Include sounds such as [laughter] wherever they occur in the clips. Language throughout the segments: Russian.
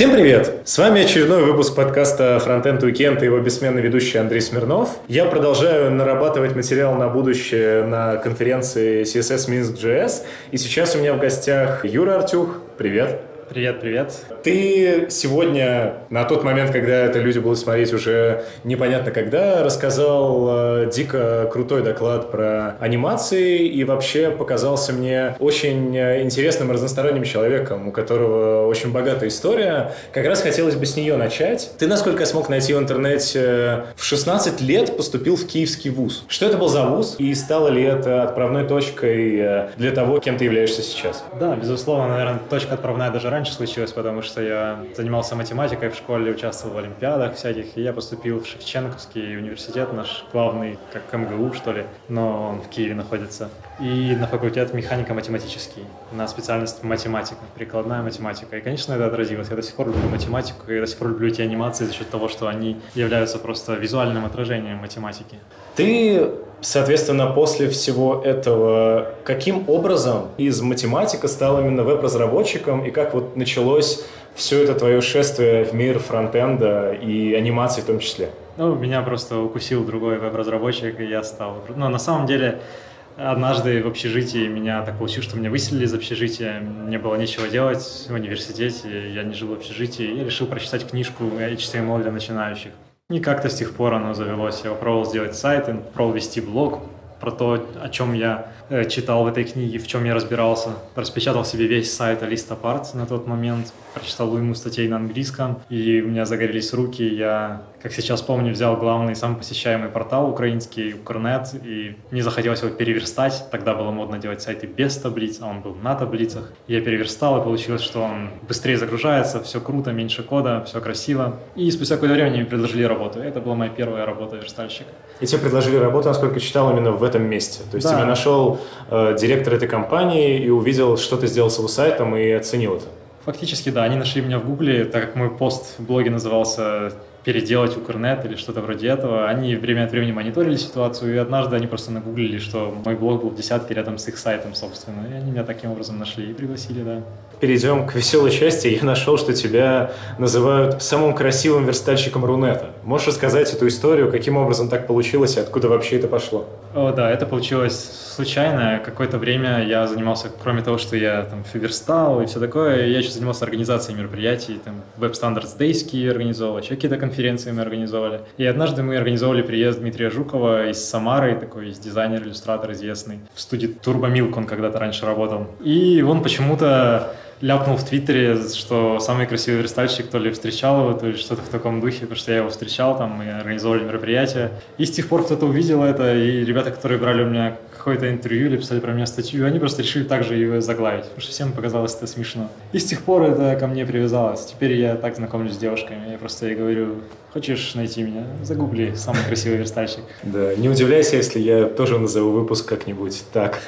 Всем привет! С вами очередной выпуск подкаста Frontend Weekend и его бессменный ведущий Андрей Смирнов. Я продолжаю нарабатывать материал на будущее на конференции CSS Minsk.js. И сейчас у меня в гостях Юра Артюх. Привет! Привет, привет. Ты сегодня, на тот момент, когда это люди будут смотреть уже непонятно когда, рассказал э, дико крутой доклад про анимации и вообще показался мне очень э, интересным разносторонним человеком, у которого очень богатая история. Как раз хотелось бы с нее начать. Ты, насколько я смог найти в интернете, в 16 лет поступил в Киевский вуз. Что это был за вуз и стало ли это отправной точкой э, для того, кем ты являешься сейчас? Да, безусловно, наверное, точка отправная даже раньше раньше случилось, потому что я занимался математикой в школе, участвовал в олимпиадах всяких, и я поступил в Шевченковский университет, наш главный, как МГУ, что ли, но он в Киеве находится, и на факультет механико-математический, на специальность математика, прикладная математика. И, конечно, это отразилось. Я до сих пор люблю математику, и до сих пор люблю эти анимации за счет того, что они являются просто визуальным отражением математики. Ты Соответственно, после всего этого, каким образом из математика стал именно веб-разработчиком и как вот началось все это твое шествие в мир фронтенда и анимации в том числе? Ну, меня просто укусил другой веб-разработчик, и я стал... Но на самом деле, однажды в общежитии меня так получилось, что меня выселили из общежития, мне было нечего делать в университете, я не жил в общежитии, и решил прочитать книжку HTML для начинающих. И как-то с тех пор оно завелось. Я попробовал сделать сайт, попробовал вести блог про то, о чем я читал в этой книге, в чем я разбирался. Распечатал себе весь сайт Алиста Парт на тот момент, прочитал ему статей на английском, и у меня загорелись руки. Я, как сейчас помню, взял главный, самый посещаемый портал украинский, Укрнет, и мне захотелось его переверстать. Тогда было модно делать сайты без таблиц, а он был на таблицах. Я переверстал, и получилось, что он быстрее загружается, все круто, меньше кода, все красиво. И спустя какое-то время мне предложили работу. Это была моя первая работа верстальщика. И тебе предложили работу, насколько читал, именно в этом месте. То есть да. тебя нашел э, директор этой компании и увидел, что ты сделал с его сайтом и оценил это. Фактически, да. Они нашли меня в Гугле, так как мой пост в блоге назывался переделать Укрнет или что-то вроде этого. Они время от времени мониторили ситуацию, и однажды они просто нагуглили, что мой блог был в десятке рядом с их сайтом, собственно. И они меня таким образом нашли и пригласили, да перейдем к веселой части. Я нашел, что тебя называют самым красивым верстальщиком Рунета. Можешь рассказать эту историю, каким образом так получилось и откуда вообще это пошло? О, да, это получилось случайно. Какое-то время я занимался, кроме того, что я там верстал и все такое, я еще занимался организацией мероприятий, там Web Standards Days организовал, еще какие-то конференции мы организовали. И однажды мы организовали приезд Дмитрия Жукова из Самары, такой из дизайнер, иллюстратор известный. В студии Turbo Milk он когда-то раньше работал. И он почему-то ляпнул в Твиттере, что самый красивый верстальщик то ли встречал его, то ли что-то в таком духе, потому что я его встречал, там мы организовали мероприятие. И с тех пор кто-то увидел это, и ребята, которые брали у меня какое-то интервью или писали про меня статью, они просто решили также ее заглавить, потому что всем показалось это смешно. И с тех пор это ко мне привязалось. Теперь я так знакомлюсь с девушками, я просто ей говорю, хочешь найти меня, загугли самый красивый верстальщик. Да, не удивляйся, если я тоже назову выпуск как-нибудь так.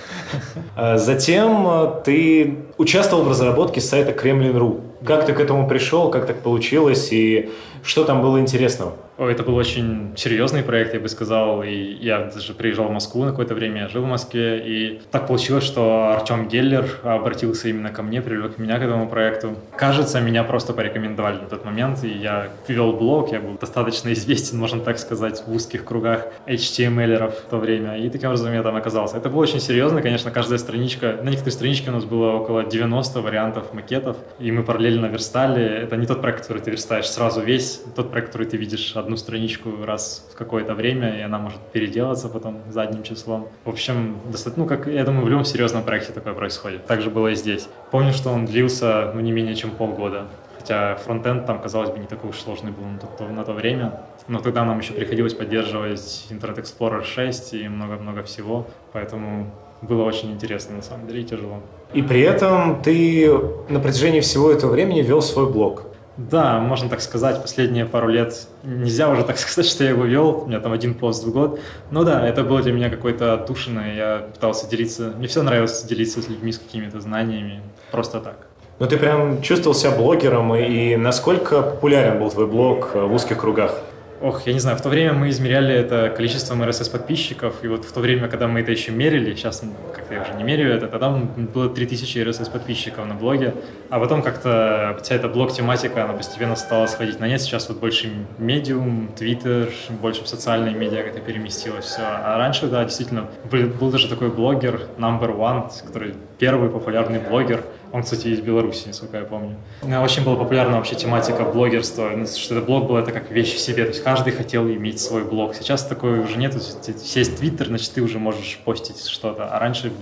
А затем а, ты участвовал в разработке сайта Kremlin.ru. Как ты к этому пришел, как так получилось и что там было интересного? Это был очень серьезный проект, я бы сказал, и я даже приезжал в Москву на какое-то время, я жил в Москве, и так получилось, что Артем Геллер обратился именно ко мне, привлек меня к этому проекту. Кажется, меня просто порекомендовали на тот момент, и я вел блог, я был достаточно известен, можно так сказать, в узких кругах HTML-еров в то время, и таким образом я там оказался. Это было очень серьезно, конечно, каждая страничка, на некоторых страничках у нас было около 90 вариантов макетов, и мы параллельно верстали. Это не тот проект, который ты верстаешь сразу весь, тот проект, который ты видишь одну страничку раз в какое-то время, и она может переделаться потом задним числом. В общем, достаточно, ну, как, я думаю, в любом серьезном проекте такое происходит. Так же было и здесь. Помню, что он длился, ну, не менее чем полгода. Хотя фронтенд там, казалось бы, не такой уж сложный был на то, на то время. Но тогда нам еще приходилось поддерживать Internet Explorer 6 и много-много всего. Поэтому было очень интересно, на самом деле, и тяжело. И при этом ты на протяжении всего этого времени вел свой блог. Да, можно так сказать, последние пару лет нельзя уже так [laughs] сказать, что я его вел, у меня там один пост в год. Но да, это было для меня какое-то отдушино, я пытался делиться, мне все нравилось делиться с людьми, с какими-то знаниями, просто так. Но ты прям чувствовал себя блогером, и насколько популярен был твой блог э, в узких кругах? Ох, я не знаю, в то время мы измеряли это количеством RSS-подписчиков, и вот в то время, когда мы это еще мерили, сейчас как как-то я уже не меряю это, тогда было 3000 RSS подписчиков на блоге, а потом как-то вся эта блог-тематика, она постепенно стала сходить на нет, сейчас вот больше медиум, твиттер, больше в социальные медиа как-то переместилось все, а раньше, да, действительно, был, был даже такой блогер, number one, который первый популярный блогер, он, кстати, из Беларуси, насколько я помню. Очень была популярна вообще тематика блогерства, ну, что это блог был это как вещь в себе, то есть каждый хотел иметь свой блог. Сейчас такой уже нет, есть Твиттер, значит, ты уже можешь постить что-то, а раньше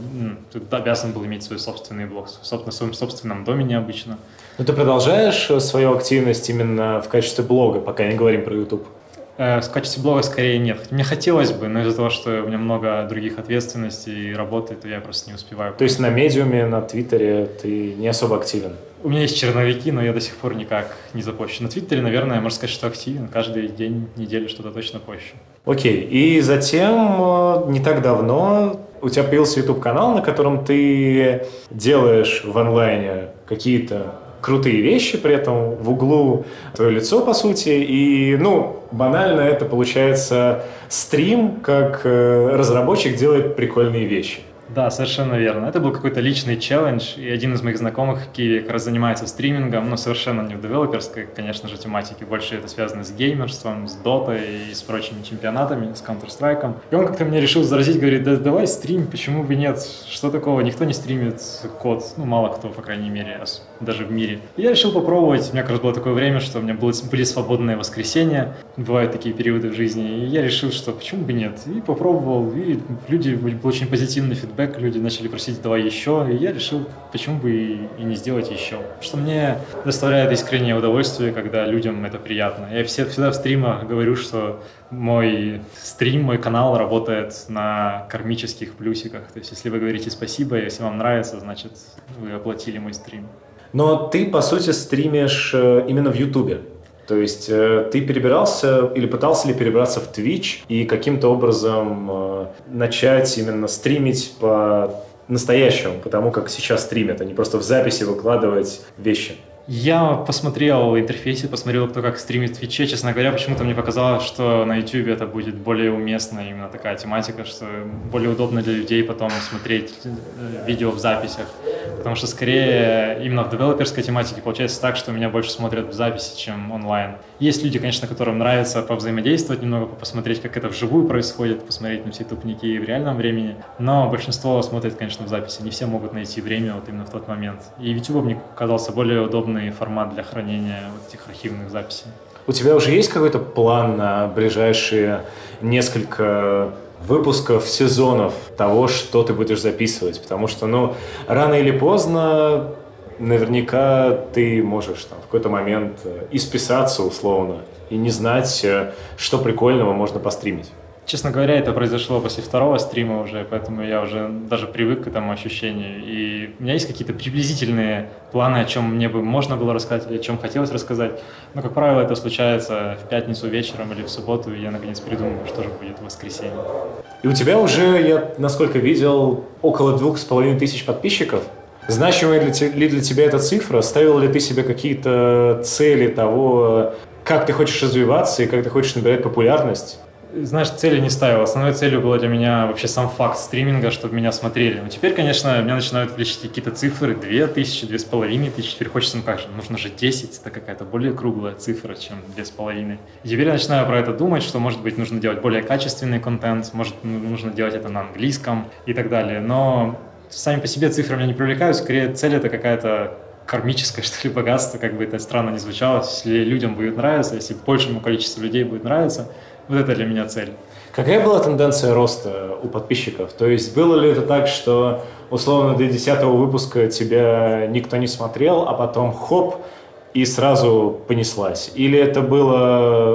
ты обязан был иметь свой собственный блог, собственно, в своем собственном доме необычно. Но ты продолжаешь э, свою активность именно в качестве блога, пока не говорим про YouTube? Э, в качестве блога скорее нет. Мне хотелось бы, но из-за того, что у меня много других ответственностей и работы, то я просто не успеваю. То есть на медиуме, на Твиттере ты не особо активен? У меня есть черновики, но я до сих пор никак не запущу. На Твиттере, наверное, можно сказать, что активен. Каждый день, недели что-то точно пощу. Окей. И затем, э, не так давно, у тебя появился YouTube-канал, на котором ты делаешь в онлайне какие-то крутые вещи, при этом в углу твое лицо, по сути, и, ну, банально это получается стрим, как э, разработчик делает прикольные вещи. Да, совершенно верно. Это был какой-то личный челлендж, и один из моих знакомых в Киеве как раз занимается стримингом, но совершенно не в девелоперской, конечно же, тематике. Больше это связано с геймерством, с дотой и с прочими чемпионатами, с Counter-Strike. И он как-то мне решил заразить, говорит, да давай стрим, почему бы нет? Что такого? Никто не стримит код, ну мало кто, по крайней мере, даже в мире. И я решил попробовать. У меня как раз было такое время, что у меня было, были свободные воскресенья, бывают такие периоды в жизни, и я решил, что почему бы нет? И попробовал, и люди, был очень позитивный фидбэк, фидбэк, люди начали просить «давай еще», и я решил, почему бы и, и не сделать еще. Что мне доставляет искреннее удовольствие, когда людям это приятно. Я все, всегда в стримах говорю, что мой стрим, мой канал работает на кармических плюсиках. То есть, если вы говорите спасибо, если вам нравится, значит, вы оплатили мой стрим. Но ты, по сути, стримишь э, именно в Ютубе. То есть э, ты перебирался или пытался ли перебраться в Twitch и каким-то образом э, начать именно стримить по настоящему, потому как сейчас стримят, а не просто в записи выкладывать вещи? Я посмотрел в интерфейсе, посмотрел, кто как стримит в Твиче. Честно говоря, почему-то мне показалось, что на YouTube это будет более уместно, именно такая тематика, что более удобно для людей потом смотреть э, видео в записях. Потому что скорее именно в девелоперской тематике получается так, что меня больше смотрят в записи, чем онлайн. Есть люди, конечно, которым нравится повзаимодействовать немного, посмотреть, как это вживую происходит, посмотреть на все тупники в реальном времени. Но большинство смотрит, конечно, в записи. Не все могут найти время вот именно в тот момент. И YouTube мне казался более удобный формат для хранения вот этих архивных записей. У тебя уже есть какой-то план на ближайшие несколько выпусков, сезонов того, что ты будешь записывать. Потому что, ну, рано или поздно наверняка ты можешь там, в какой-то момент э, исписаться условно и не знать, э, что прикольного можно постримить. Честно говоря, это произошло после второго стрима уже, поэтому я уже даже привык к этому ощущению. И у меня есть какие-то приблизительные планы, о чем мне бы можно было рассказать, о чем хотелось рассказать. Но, как правило, это случается в пятницу вечером или в субботу, и я, наконец, придумаю, что же будет в воскресенье. И у тебя уже, я насколько видел, около двух с половиной тысяч подписчиков. Значимая ли для тебя эта цифра? Ставил ли ты себе какие-то цели того, как ты хочешь развиваться и как ты хочешь набирать популярность? знаешь, цели не ставил. Основной целью было для меня вообще сам факт стриминга, чтобы меня смотрели. Но теперь, конечно, меня начинают влечить какие-то цифры, две тысячи, две с половиной тысячи. Теперь хочется, ну как же, нужно же 10, это какая-то более круглая цифра, чем две с половиной. Теперь я начинаю про это думать, что, может быть, нужно делать более качественный контент, может, ну, нужно делать это на английском и так далее. Но сами по себе цифры меня не привлекают, скорее цель это какая-то кармическое, [laughs] что ли, богатство, как бы это странно не звучало. Если людям будет нравиться, если большему количеству людей будет нравиться, вот это для меня цель. Какая была тенденция роста у подписчиков? То есть было ли это так, что условно до десятого выпуска тебя никто не смотрел, а потом хоп, и сразу понеслась? Или это был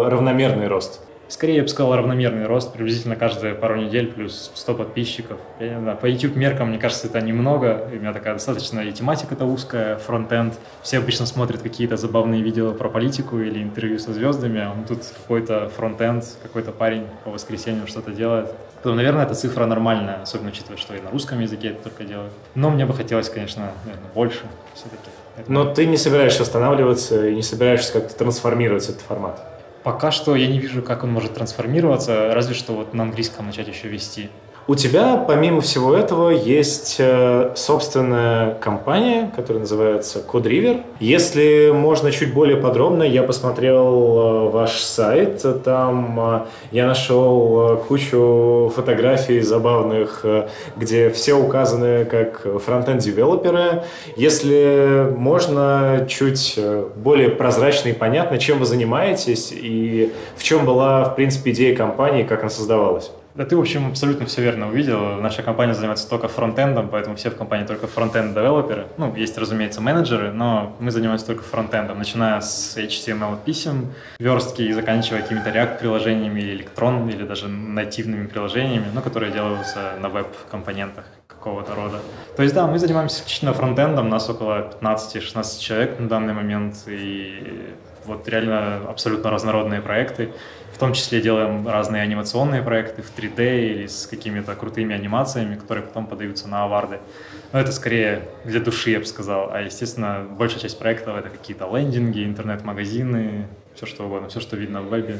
равномерный рост? Скорее, я бы сказал, равномерный рост, приблизительно каждые пару недель, плюс 100 подписчиков. Я не знаю, по YouTube меркам, мне кажется, это немного. У меня такая достаточно и тематика-то узкая, фронтенд. Все обычно смотрят какие-то забавные видео про политику или интервью со звездами, а тут какой-то фронтенд, какой-то парень по воскресеньям что-то делает. То, наверное, эта цифра нормальная, особенно учитывая, что и на русском языке это только делают. Но мне бы хотелось, конечно, наверное, больше все-таки. Но ты не собираешься останавливаться и не собираешься как-то трансформировать этот формат? Пока что я не вижу, как он может трансформироваться, разве что вот на английском начать еще вести. У тебя, помимо всего этого, есть э, собственная компания, которая называется Code River. Если можно чуть более подробно, я посмотрел э, ваш сайт. Там э, я нашел кучу фотографий забавных, где все указаны как фронтенд-девелоперы. Если можно, чуть более прозрачно и понятно, чем вы занимаетесь и в чем была, в принципе, идея компании, как она создавалась. Да ты, в общем, абсолютно все верно увидел. Наша компания занимается только фронтендом, поэтому все в компании только фронтенд-девелоперы. Ну, есть, разумеется, менеджеры, но мы занимаемся только фронтендом, начиная с HTML писем, верстки и заканчивая какими-то React-приложениями, электрон или даже нативными приложениями, ну, которые делаются на веб-компонентах какого-то рода. То есть, да, мы занимаемся исключительно фронтендом, нас около 15-16 человек на данный момент, и вот реально абсолютно разнородные проекты. В том числе делаем разные анимационные проекты в 3D или с какими-то крутыми анимациями, которые потом подаются на аварды. Но это скорее для души, я бы сказал. А, естественно, большая часть проектов — это какие-то лендинги, интернет-магазины, все что угодно, все, что видно в вебе.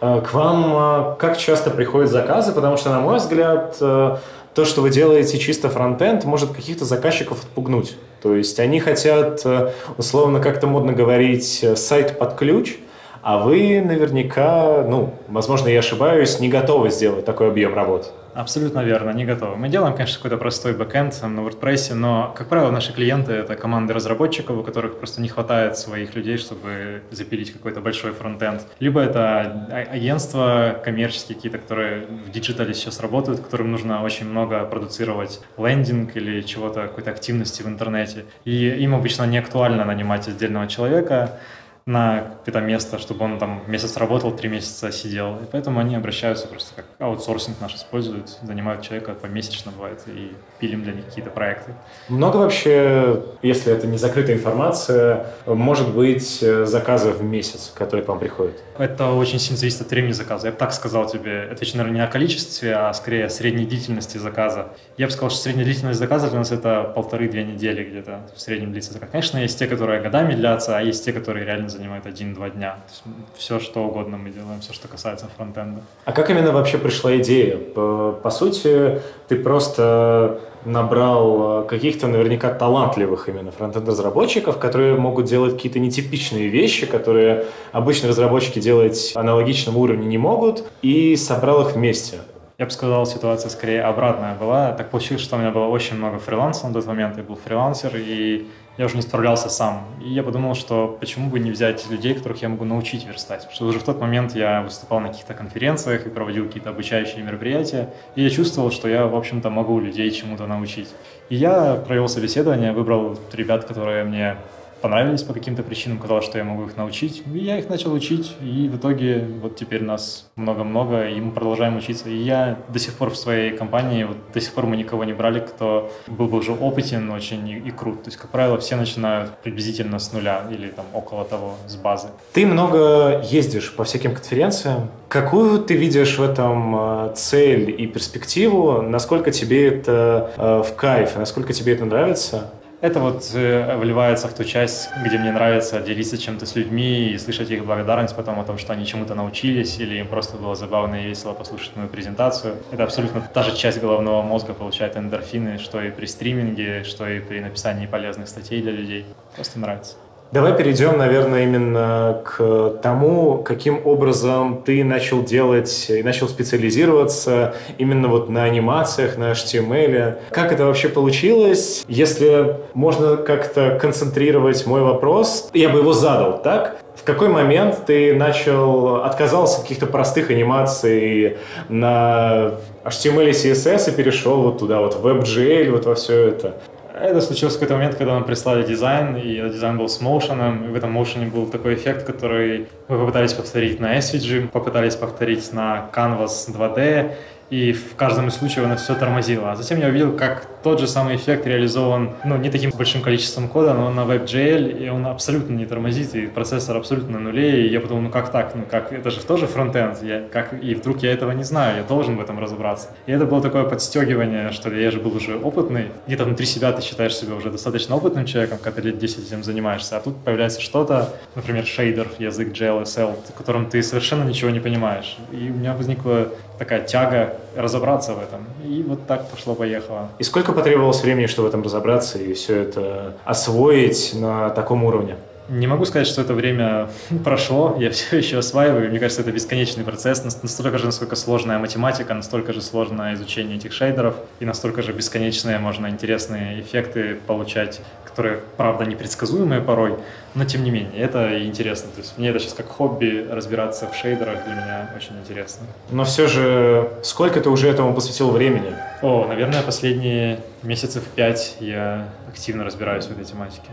А, к вам а, как часто приходят заказы? Потому что, на мой взгляд, э, то, что вы делаете чисто фронтенд, может каких-то заказчиков отпугнуть. То есть они хотят, э, условно как-то модно говорить, э, сайт под ключ — а вы наверняка, ну, возможно, я ошибаюсь, не готовы сделать такой объем работы. Абсолютно верно, не готовы. Мы делаем, конечно, какой-то простой бэкэнд на WordPress, но, как правило, наши клиенты — это команды разработчиков, у которых просто не хватает своих людей, чтобы запилить какой-то большой фронтенд. Либо это а, агентства коммерческие какие-то, которые в digital е сейчас работают, которым нужно очень много продуцировать лендинг или чего-то, какой-то активности в интернете. И им обычно не актуально нанимать отдельного человека, на это место, чтобы он там месяц работал, три месяца сидел. И поэтому они обращаются просто как аутсорсинг наш используют, занимают человека помесячно бывает и пилим для них какие-то проекты. Много вообще, если это не закрытая информация, может быть заказов в месяц, которые к вам приходят? Это очень сильно зависит от времени заказа. Я бы так сказал тебе, отвечу, наверное, не о количестве, а скорее о средней длительности заказа. Я бы сказал, что средняя длительность заказа для нас это полторы-две недели где-то в среднем длится. Конечно, есть те, которые годами длятся, а есть те, которые реально занимает один-два дня. То есть все, что угодно мы делаем, все, что касается фронтенда. А как именно вообще пришла идея? По, по сути, ты просто набрал э, каких-то наверняка талантливых именно фронтенд-разработчиков, которые могут делать какие-то нетипичные вещи, которые обычно разработчики делать аналогичном уровне не могут, и собрал их вместе. Я бы сказал, ситуация скорее обратная была. Так получилось, что у меня было очень много фриланса на тот момент. Я был фрилансер, и я уже не справлялся сам. И я подумал, что почему бы не взять людей, которых я могу научить верстать. Потому что уже в тот момент я выступал на каких-то конференциях и проводил какие-то обучающие мероприятия. И я чувствовал, что я, в общем-то, могу людей чему-то научить. И я провел собеседование, выбрал ребят, которые мне понравились по каким-то причинам, казалось, что я могу их научить. И я их начал учить, и в итоге вот теперь нас много-много, и мы продолжаем учиться. И я до сих пор в своей компании, вот до сих пор мы никого не брали, кто был бы уже опытен очень и, и крут. То есть, как правило, все начинают приблизительно с нуля или там около того, с базы. Ты много ездишь по всяким конференциям. Какую ты видишь в этом э, цель и перспективу? Насколько тебе это э, в кайф? Насколько тебе это нравится? Это вот э, вливается в ту часть, где мне нравится делиться чем-то с людьми и слышать их благодарность потом о том, что они чему-то научились, или им просто было забавно и весело послушать мою презентацию. Это абсолютно та же часть головного мозга получает эндорфины, что и при стриминге, что и при написании полезных статей для людей. Просто нравится. Давай перейдем, наверное, именно к тому, каким образом ты начал делать и начал специализироваться именно вот на анимациях, на HTML. Как это вообще получилось? Если можно как-то концентрировать мой вопрос, я бы его задал, так? В какой момент ты начал, отказался от каких-то простых анимаций на HTML и CSS и перешел вот туда, вот в WebGL, вот во все это? Это случилось в какой-то момент, когда нам прислали дизайн, и этот дизайн был с моушеном, и в этом моушене был такой эффект, который мы попытались повторить на SVG, попытались повторить на Canvas 2D, и в каждом из случаев оно все тормозило. А затем я увидел, как тот же самый эффект реализован, ну, не таким большим количеством кода, но на WebGL, и он абсолютно не тормозит, и процессор абсолютно на нуле, и я подумал, ну как так, ну как, это же тоже фронтенд, я, как, и вдруг я этого не знаю, я должен в этом разобраться. И это было такое подстегивание, что ли, я же был уже опытный, где-то внутри себя ты считаешь себя уже достаточно опытным человеком, когда ты лет 10 этим занимаешься, а тут появляется что-то, например, шейдер, язык JLSL, в котором ты совершенно ничего не понимаешь. И у меня возникло такая тяга разобраться в этом. И вот так пошло-поехало. И сколько потребовалось времени, чтобы в этом разобраться и все это освоить на таком уровне? Не могу сказать, что это время [laughs] прошло, я [laughs] все еще осваиваю. Мне кажется, это бесконечный процесс. Настолько же, насколько сложная математика, настолько же сложное изучение этих шейдеров, и настолько же бесконечные, можно интересные эффекты получать, которые, правда, непредсказуемые порой, но тем не менее, это интересно. То есть мне это сейчас как хобби разбираться в шейдерах для меня очень интересно. Но все же, сколько ты уже этому посвятил времени? О, наверное, последние месяцев пять я активно разбираюсь в этой тематике.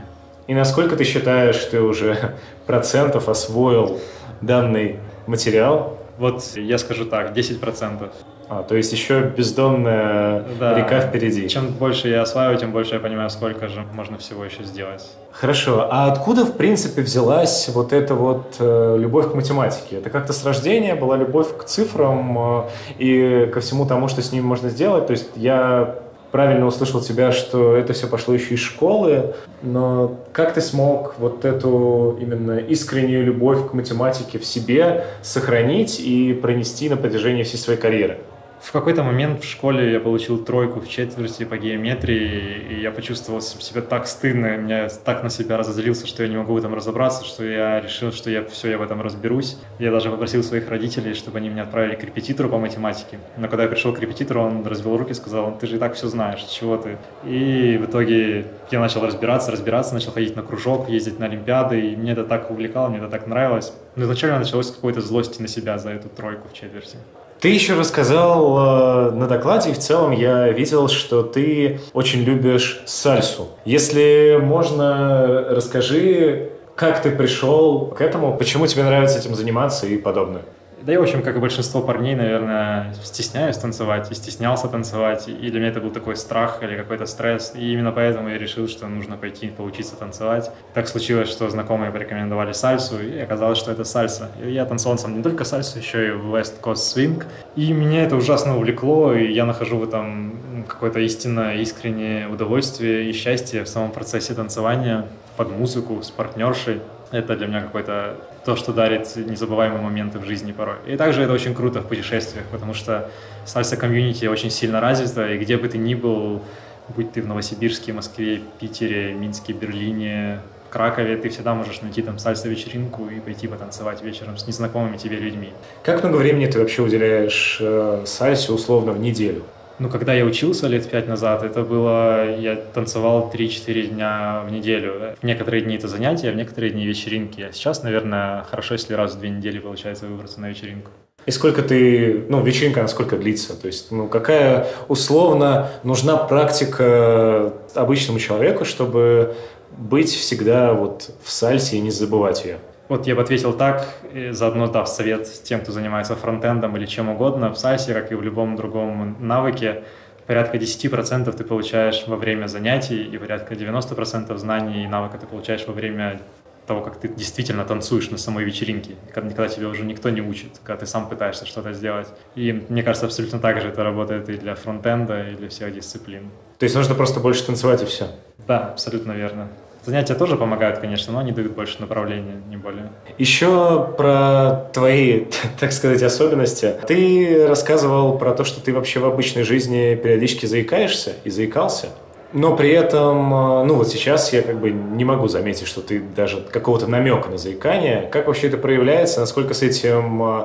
И насколько ты считаешь, ты уже [laughs] процентов освоил данный материал? Вот я скажу так, 10%. А, то есть еще бездонная да. река впереди. Чем больше я осваиваю, тем больше я понимаю, сколько же можно всего еще сделать. Хорошо. А откуда, в принципе, взялась вот эта вот э, любовь к математике? Это как-то с рождения была любовь к цифрам э, и ко всему тому, что с ними можно сделать? То есть я правильно услышал тебя, что это все пошло еще из школы, но как ты смог вот эту именно искреннюю любовь к математике в себе сохранить и пронести на протяжении всей своей карьеры? В какой-то момент в школе я получил тройку в четверти по геометрии, и я почувствовал себя так стыдно, меня так на себя разозлился, что я не могу в этом разобраться, что я решил, что я все, я в этом разберусь. Я даже попросил своих родителей, чтобы они меня отправили к репетитору по математике. Но когда я пришел к репетитору, он развел руки и сказал, ты же и так все знаешь, чего ты? И в итоге я начал разбираться, разбираться, начал ходить на кружок, ездить на Олимпиады, и мне это так увлекало, мне это так нравилось. Но изначально началось с какой-то злости на себя за эту тройку в четверти. Ты еще рассказал э, на докладе, и в целом я видел, что ты очень любишь сальсу. Если можно, расскажи, как ты пришел к этому, почему тебе нравится этим заниматься и подобное. Да я, в общем, как и большинство парней, наверное, стесняюсь танцевать и стеснялся танцевать. И для меня это был такой страх или какой-то стресс. И именно поэтому я решил, что нужно пойти поучиться танцевать. Так случилось, что знакомые порекомендовали сальсу, и оказалось, что это сальса. И я танцевал сам не только сальсу, еще и West Coast Swing. И меня это ужасно увлекло, и я нахожу в этом какое-то истинное, искреннее удовольствие и счастье в самом процессе танцевания под музыку с партнершей. Это для меня какой-то то, что дарит незабываемые моменты в жизни порой. И также это очень круто в путешествиях, потому что сальса-комьюнити очень сильно развита, и где бы ты ни был, будь ты в Новосибирске, Москве, Питере, Минске, Берлине, Кракове, ты всегда можешь найти там сальса-вечеринку и пойти потанцевать вечером с незнакомыми тебе людьми. Как много времени ты вообще уделяешь э, сальсе условно в неделю? Ну, когда я учился лет пять назад, это было, я танцевал 3-4 дня в неделю. В некоторые дни это занятия, в некоторые дни вечеринки. А сейчас, наверное, хорошо, если раз в две недели получается выбраться на вечеринку. И сколько ты, ну, вечеринка, насколько длится? То есть, ну, какая условно нужна практика обычному человеку, чтобы быть всегда вот в сальсе и не забывать ее? Вот я бы ответил так, заодно дав совет тем, кто занимается фронтендом или чем угодно, в сайте, как и в любом другом навыке, порядка 10% ты получаешь во время занятий, и порядка 90% знаний и навыка ты получаешь во время того, как ты действительно танцуешь на самой вечеринке, когда тебя уже никто не учит, когда ты сам пытаешься что-то сделать. И мне кажется, абсолютно так же это работает и для фронтенда, и для всех дисциплин. То есть нужно просто больше танцевать и все? Да, абсолютно верно. Занятия тоже помогают, конечно, но они дают больше направления, не более. Еще про твои, [laughs] так сказать, особенности. Ты рассказывал про то, что ты вообще в обычной жизни периодически заикаешься и заикался. Но при этом, э, ну вот сейчас я как бы не могу заметить, что ты даже какого-то намека на заикание. Как вообще это проявляется? Насколько с этим э,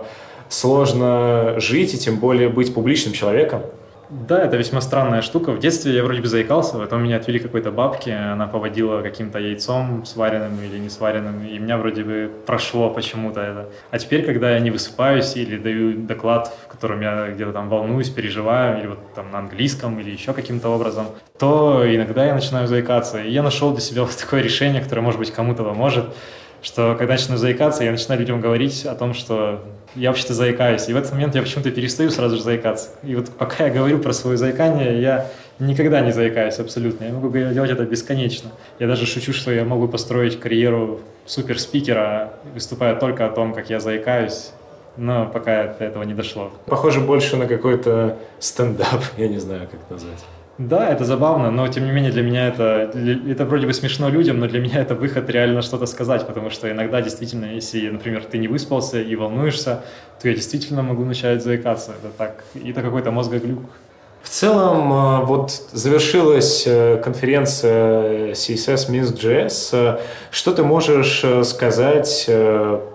сложно жить и тем более быть публичным человеком? Да, это весьма странная штука. В детстве я вроде бы заикался, потом меня отвели какой-то бабке, она поводила каким-то яйцом сваренным или не сваренным, и меня вроде бы прошло почему-то это. А теперь, когда я не высыпаюсь или даю доклад, в котором я где-то там волнуюсь, переживаю, или вот там на английском, или еще каким-то образом, то иногда я начинаю заикаться. И я нашел для себя вот такое решение, которое, может быть, кому-то поможет что когда начну заикаться, я начинаю людям говорить о том, что я вообще-то заикаюсь. И в этот момент я почему-то перестаю сразу же заикаться. И вот пока я говорю про свое заикание, я никогда не заикаюсь абсолютно. Я могу делать это бесконечно. Я даже шучу, что я могу построить карьеру суперспикера, выступая только о том, как я заикаюсь. Но пока до этого не дошло. Похоже больше на какой-то стендап, [laughs] я не знаю, как назвать. Да, это забавно, но тем не менее для меня это, это вроде бы смешно людям, но для меня это выход реально что-то сказать, потому что иногда действительно, если, например, ты не выспался и волнуешься, то я действительно могу начать заикаться. Это так, это какой-то мозгоглюк. В целом, э, вот завершилась э, конференция CSS Minsk.js. Что ты можешь э, сказать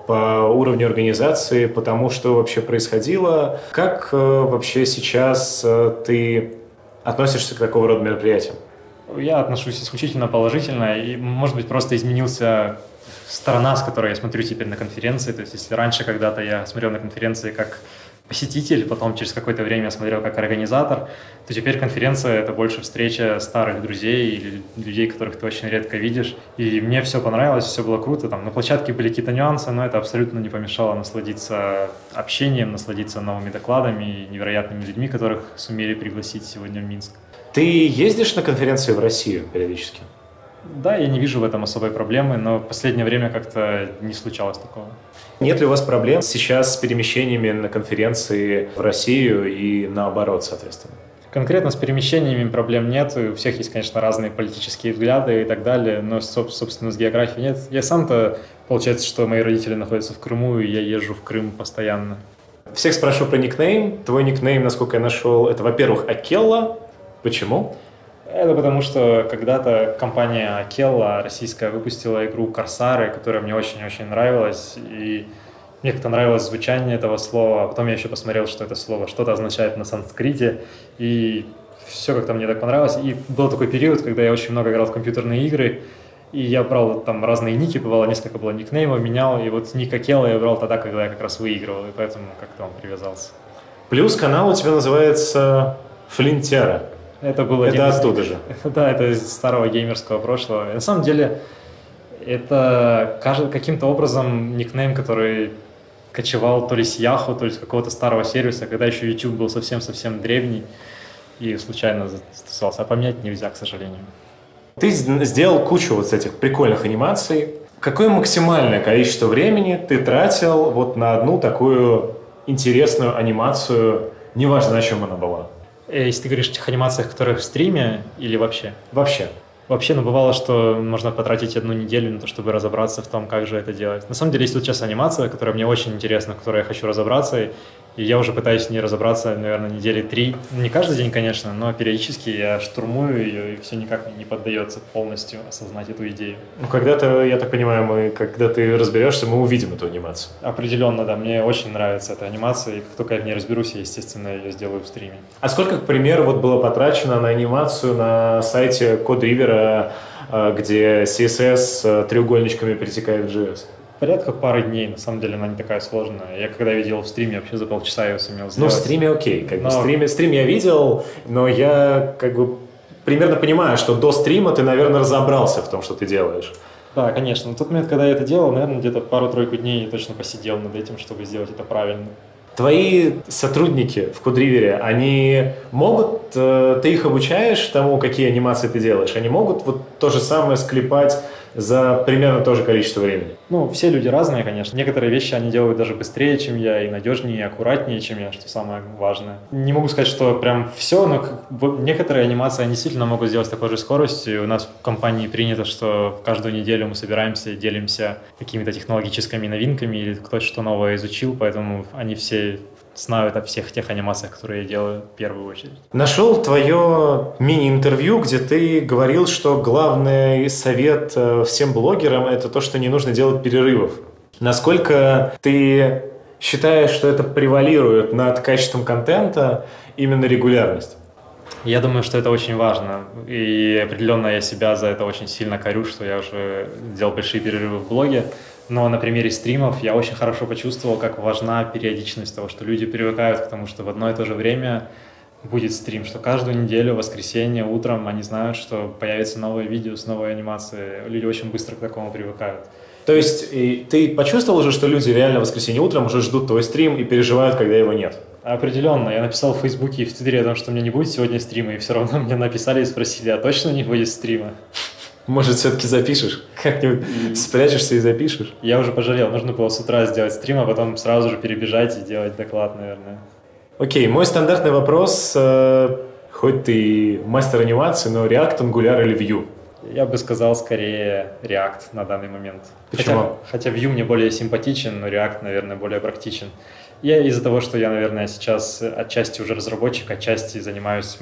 по уровню организации, по тому, что вообще происходило? Как вообще сейчас ты относишься к такого рода мероприятиям? Я отношусь исключительно положительно, и, может быть, просто изменился сторона, с которой я смотрю теперь на конференции. То есть, если раньше когда-то я смотрел на конференции как посетитель, потом через какое-то время я смотрел как организатор, то теперь конференция — это больше встреча старых друзей или людей, которых ты очень редко видишь. И мне все понравилось, все было круто. Там на площадке были какие-то нюансы, но это абсолютно не помешало насладиться общением, насладиться новыми докладами и невероятными людьми, которых сумели пригласить сегодня в Минск. Ты ездишь на конференции в Россию периодически? Да, я не вижу в этом особой проблемы, но в последнее время как-то не случалось такого. Нет ли у вас проблем сейчас с перемещениями на конференции в Россию и наоборот, соответственно? Конкретно с перемещениями проблем нет. У всех есть, конечно, разные политические взгляды и так далее, но, собственно, с географией нет. Я сам-то, получается, что мои родители находятся в Крыму, и я езжу в Крым постоянно. Всех спрошу про никнейм. Твой никнейм, насколько я нашел, это, во-первых, Акелла. Почему? Это потому, что когда-то компания Акелла российская выпустила игру Корсары, которая мне очень-очень нравилась, и мне как-то нравилось звучание этого слова. Потом я еще посмотрел, что это слово что-то означает на санскрите, и все как-то мне так понравилось. И был такой период, когда я очень много играл в компьютерные игры, и я брал там разные ники, бывало несколько было никнеймов, менял, и вот ник Акела я брал тогда, когда я как раз выигрывал, и поэтому как-то он привязался. Плюс канал у тебя называется Флинтера. Это было это оттуда же. [laughs] Да, это из старого геймерского прошлого. И на самом деле, это каким-то образом никнейм, который кочевал то ли с Яху, то ли с какого-то старого сервиса, когда еще YouTube был совсем-совсем древний и случайно застосовался. А поменять нельзя, к сожалению. Ты сделал кучу вот этих прикольных анимаций. Какое максимальное количество времени ты тратил вот на одну такую интересную анимацию, неважно, на чем она была? Э, если ты говоришь о тех анимациях, которые в стриме или вообще? Вообще. Вообще, ну, бывало, что можно потратить одну неделю на то, чтобы разобраться в том, как же это делать. На самом деле, есть вот сейчас анимация, которая мне очень интересна, в которой я хочу разобраться, и я уже пытаюсь не разобраться, наверное, недели три. Не каждый день, конечно, но периодически я штурмую ее, и все никак не поддается полностью осознать эту идею. Ну, когда-то, я так понимаю, мы, когда ты разберешься, мы увидим эту анимацию. Определенно, да. Мне очень нравится эта анимация, и как только я в ней разберусь, я, естественно, ее сделаю в стриме. А сколько, к примеру, вот было потрачено на анимацию на сайте CodeRiver, э, где CSS э, треугольничками перетекает в JS? Порядка пары дней, на самом деле она не такая сложная. Я когда видел в стриме, вообще за полчаса ее сумел сделать. Ну, в стриме окей, как но... бы стриме, стрим я видел, но я как бы примерно понимаю, что до стрима ты, наверное, разобрался в том, что ты делаешь. Да, конечно. В тот момент, когда я это делал, наверное, где-то пару-тройку дней точно посидел над этим, чтобы сделать это правильно. Твои сотрудники в Кудривере, они могут, э, ты их обучаешь тому, какие анимации ты делаешь, они могут вот то же самое склепать за примерно то же количество времени? Ну, все люди разные, конечно. Некоторые вещи они делают даже быстрее, чем я, и надежнее, и аккуратнее, чем я, что самое важное. Не могу сказать, что прям все, но некоторые анимации они действительно могут сделать с такой же скоростью. У нас в компании принято, что каждую неделю мы собираемся и делимся какими-то технологическими новинками или кто что новое изучил, поэтому они все знают о всех тех анимациях, которые я делаю в первую очередь. Нашел твое мини-интервью, где ты говорил, что главный совет э, всем блогерам – это то, что не нужно делать перерывов. Насколько ты считаешь, что это превалирует над качеством контента именно регулярность? Я думаю, что это очень важно. И определенно я себя за это очень сильно корю, что я уже делал большие перерывы в блоге. Но на примере стримов я очень хорошо почувствовал, как важна периодичность того, что люди привыкают к тому, что в одно и то же время будет стрим, что каждую неделю, в воскресенье, утром они знают, что появится новое видео с новой анимацией. Люди очень быстро к такому привыкают. То есть и ты почувствовал уже, что люди реально в воскресенье утром уже ждут твой стрим и переживают, когда его нет? Определенно. Я написал в Фейсбуке и в Твиттере о том, что у меня не будет сегодня стрима, и все равно [laughs] мне написали и спросили, а точно не будет стрима? Может, все-таки запишешь? Как-нибудь спрячешься и запишешь? Я уже пожалел. Нужно было с утра сделать стрим, а потом сразу же перебежать и делать доклад, наверное. Окей, мой стандартный вопрос. Э, Хоть ты мастер анимации, но React, Angular или Vue? Я бы сказал скорее React на данный момент. Почему? Хотя, хотя Vue мне более симпатичен, но React, наверное, более практичен. Я из-за того, что я, наверное, сейчас отчасти уже разработчик, отчасти занимаюсь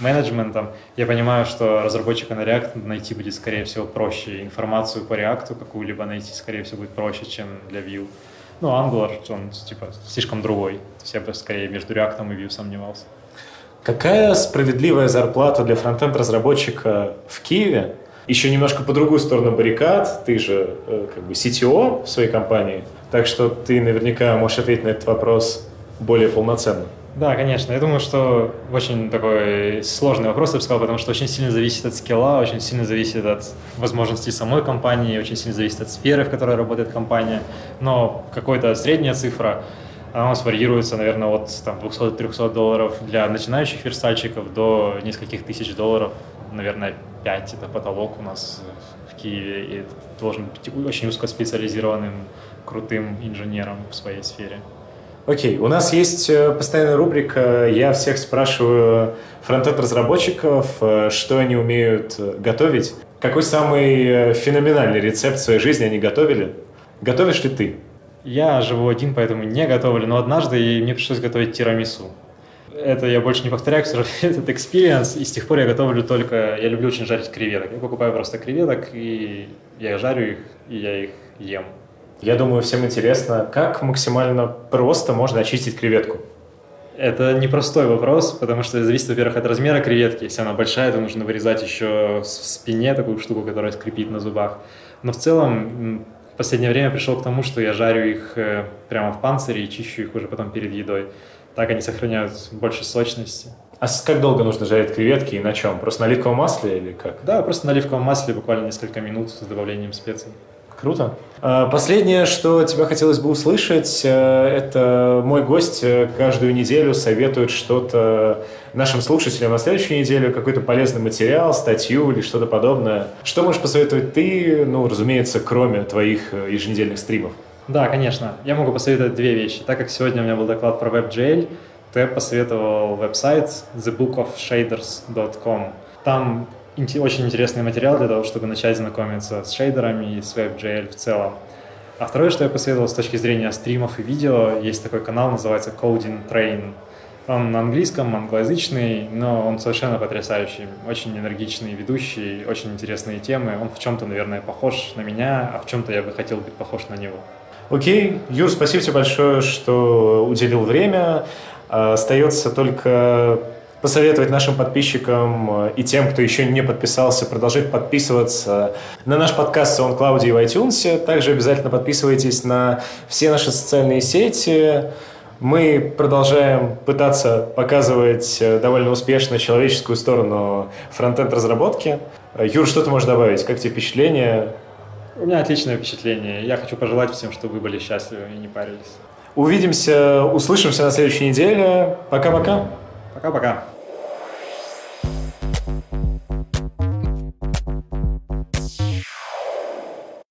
менеджментом, я понимаю, что разработчика на React найти будет, скорее всего, проще. Информацию по React какую-либо найти, скорее всего, будет проще, чем для Vue. Ну, Angular, он, типа, слишком другой. То есть я бы скорее между React и Vue сомневался. Какая справедливая зарплата для фронтенд-разработчика в Киеве еще немножко по другую сторону баррикад, ты же э, как бы CTO в своей компании, так что ты наверняка можешь ответить на этот вопрос более полноценно. Да, конечно. Я думаю, что очень такой сложный вопрос, я бы сказал, потому что очень сильно зависит от скилла, очень сильно зависит от возможностей самой компании, очень сильно зависит от сферы, в которой работает компания. Но какая-то средняя цифра, она у нас варьируется, наверное, от там, 200-300 долларов для начинающих верстальщиков до нескольких тысяч долларов, наверное, 5 это потолок у нас в Киеве, и должен быть очень узкоспециализированным, крутым инженером в своей сфере. Окей, okay. у нас есть э, постоянная рубрика «Я всех спрашиваю фронтенд-разработчиков, э, что они умеют э, готовить». Какой самый феноменальный рецепт в своей жизни они готовили? Готовишь ли ты? Я живу один, поэтому не готовлю, но однажды мне пришлось готовить тирамису это я больше не повторяю, [laughs] этот experience, и с тех пор я готовлю только, я люблю очень жарить креветок. Я покупаю просто креветок, и я жарю их, и я их ем. Я думаю, всем интересно, как максимально просто можно очистить креветку? Это непростой вопрос, потому что зависит, во-первых, от размера креветки. Если она большая, то нужно вырезать еще в спине такую штуку, которая скрипит на зубах. Но в целом в последнее время пришел к тому, что я жарю их э, прямо в панцире и чищу их уже потом перед едой. Так они сохраняют больше сочности. А как долго нужно жарить креветки и на чем? Просто на оливковом масле или как? Да, просто на оливковом масле буквально несколько минут с добавлением специй. Круто. А, последнее, что тебе хотелось бы услышать, э, это мой гость э, каждую неделю советует что-то нашим слушателям на следующую неделю, какой-то полезный материал, статью или что-то подобное. Что можешь посоветовать ты, ну, разумеется, кроме твоих э, еженедельных стримов? Да, конечно. Я могу посоветовать две вещи. Так как сегодня у меня был доклад про WebGL, то я посоветовал веб-сайт thebookofshaders.com. Там очень интересный материал для того, чтобы начать знакомиться с шейдерами и с WebGL в целом. А второе, что я посоветовал с точки зрения стримов и видео, есть такой канал, называется Coding Train. Он на английском, англоязычный, но он совершенно потрясающий, очень энергичный ведущий, очень интересные темы. Он в чем-то, наверное, похож на меня, а в чем-то я бы хотел быть похож на него. Окей, Юр, спасибо тебе большое, что уделил время. Остается только посоветовать нашим подписчикам и тем, кто еще не подписался, продолжать подписываться на наш подкаст SoundCloud и в iTunes. Также обязательно подписывайтесь на все наши социальные сети. Мы продолжаем пытаться показывать э, довольно успешно человеческую сторону фронтенд разработки. Юр, что ты можешь добавить? Как тебе впечатление? У меня отличное впечатление. Я хочу пожелать всем, чтобы вы были счастливы и не парились. Увидимся, услышимся на следующей неделе. Пока-пока. Пока-пока.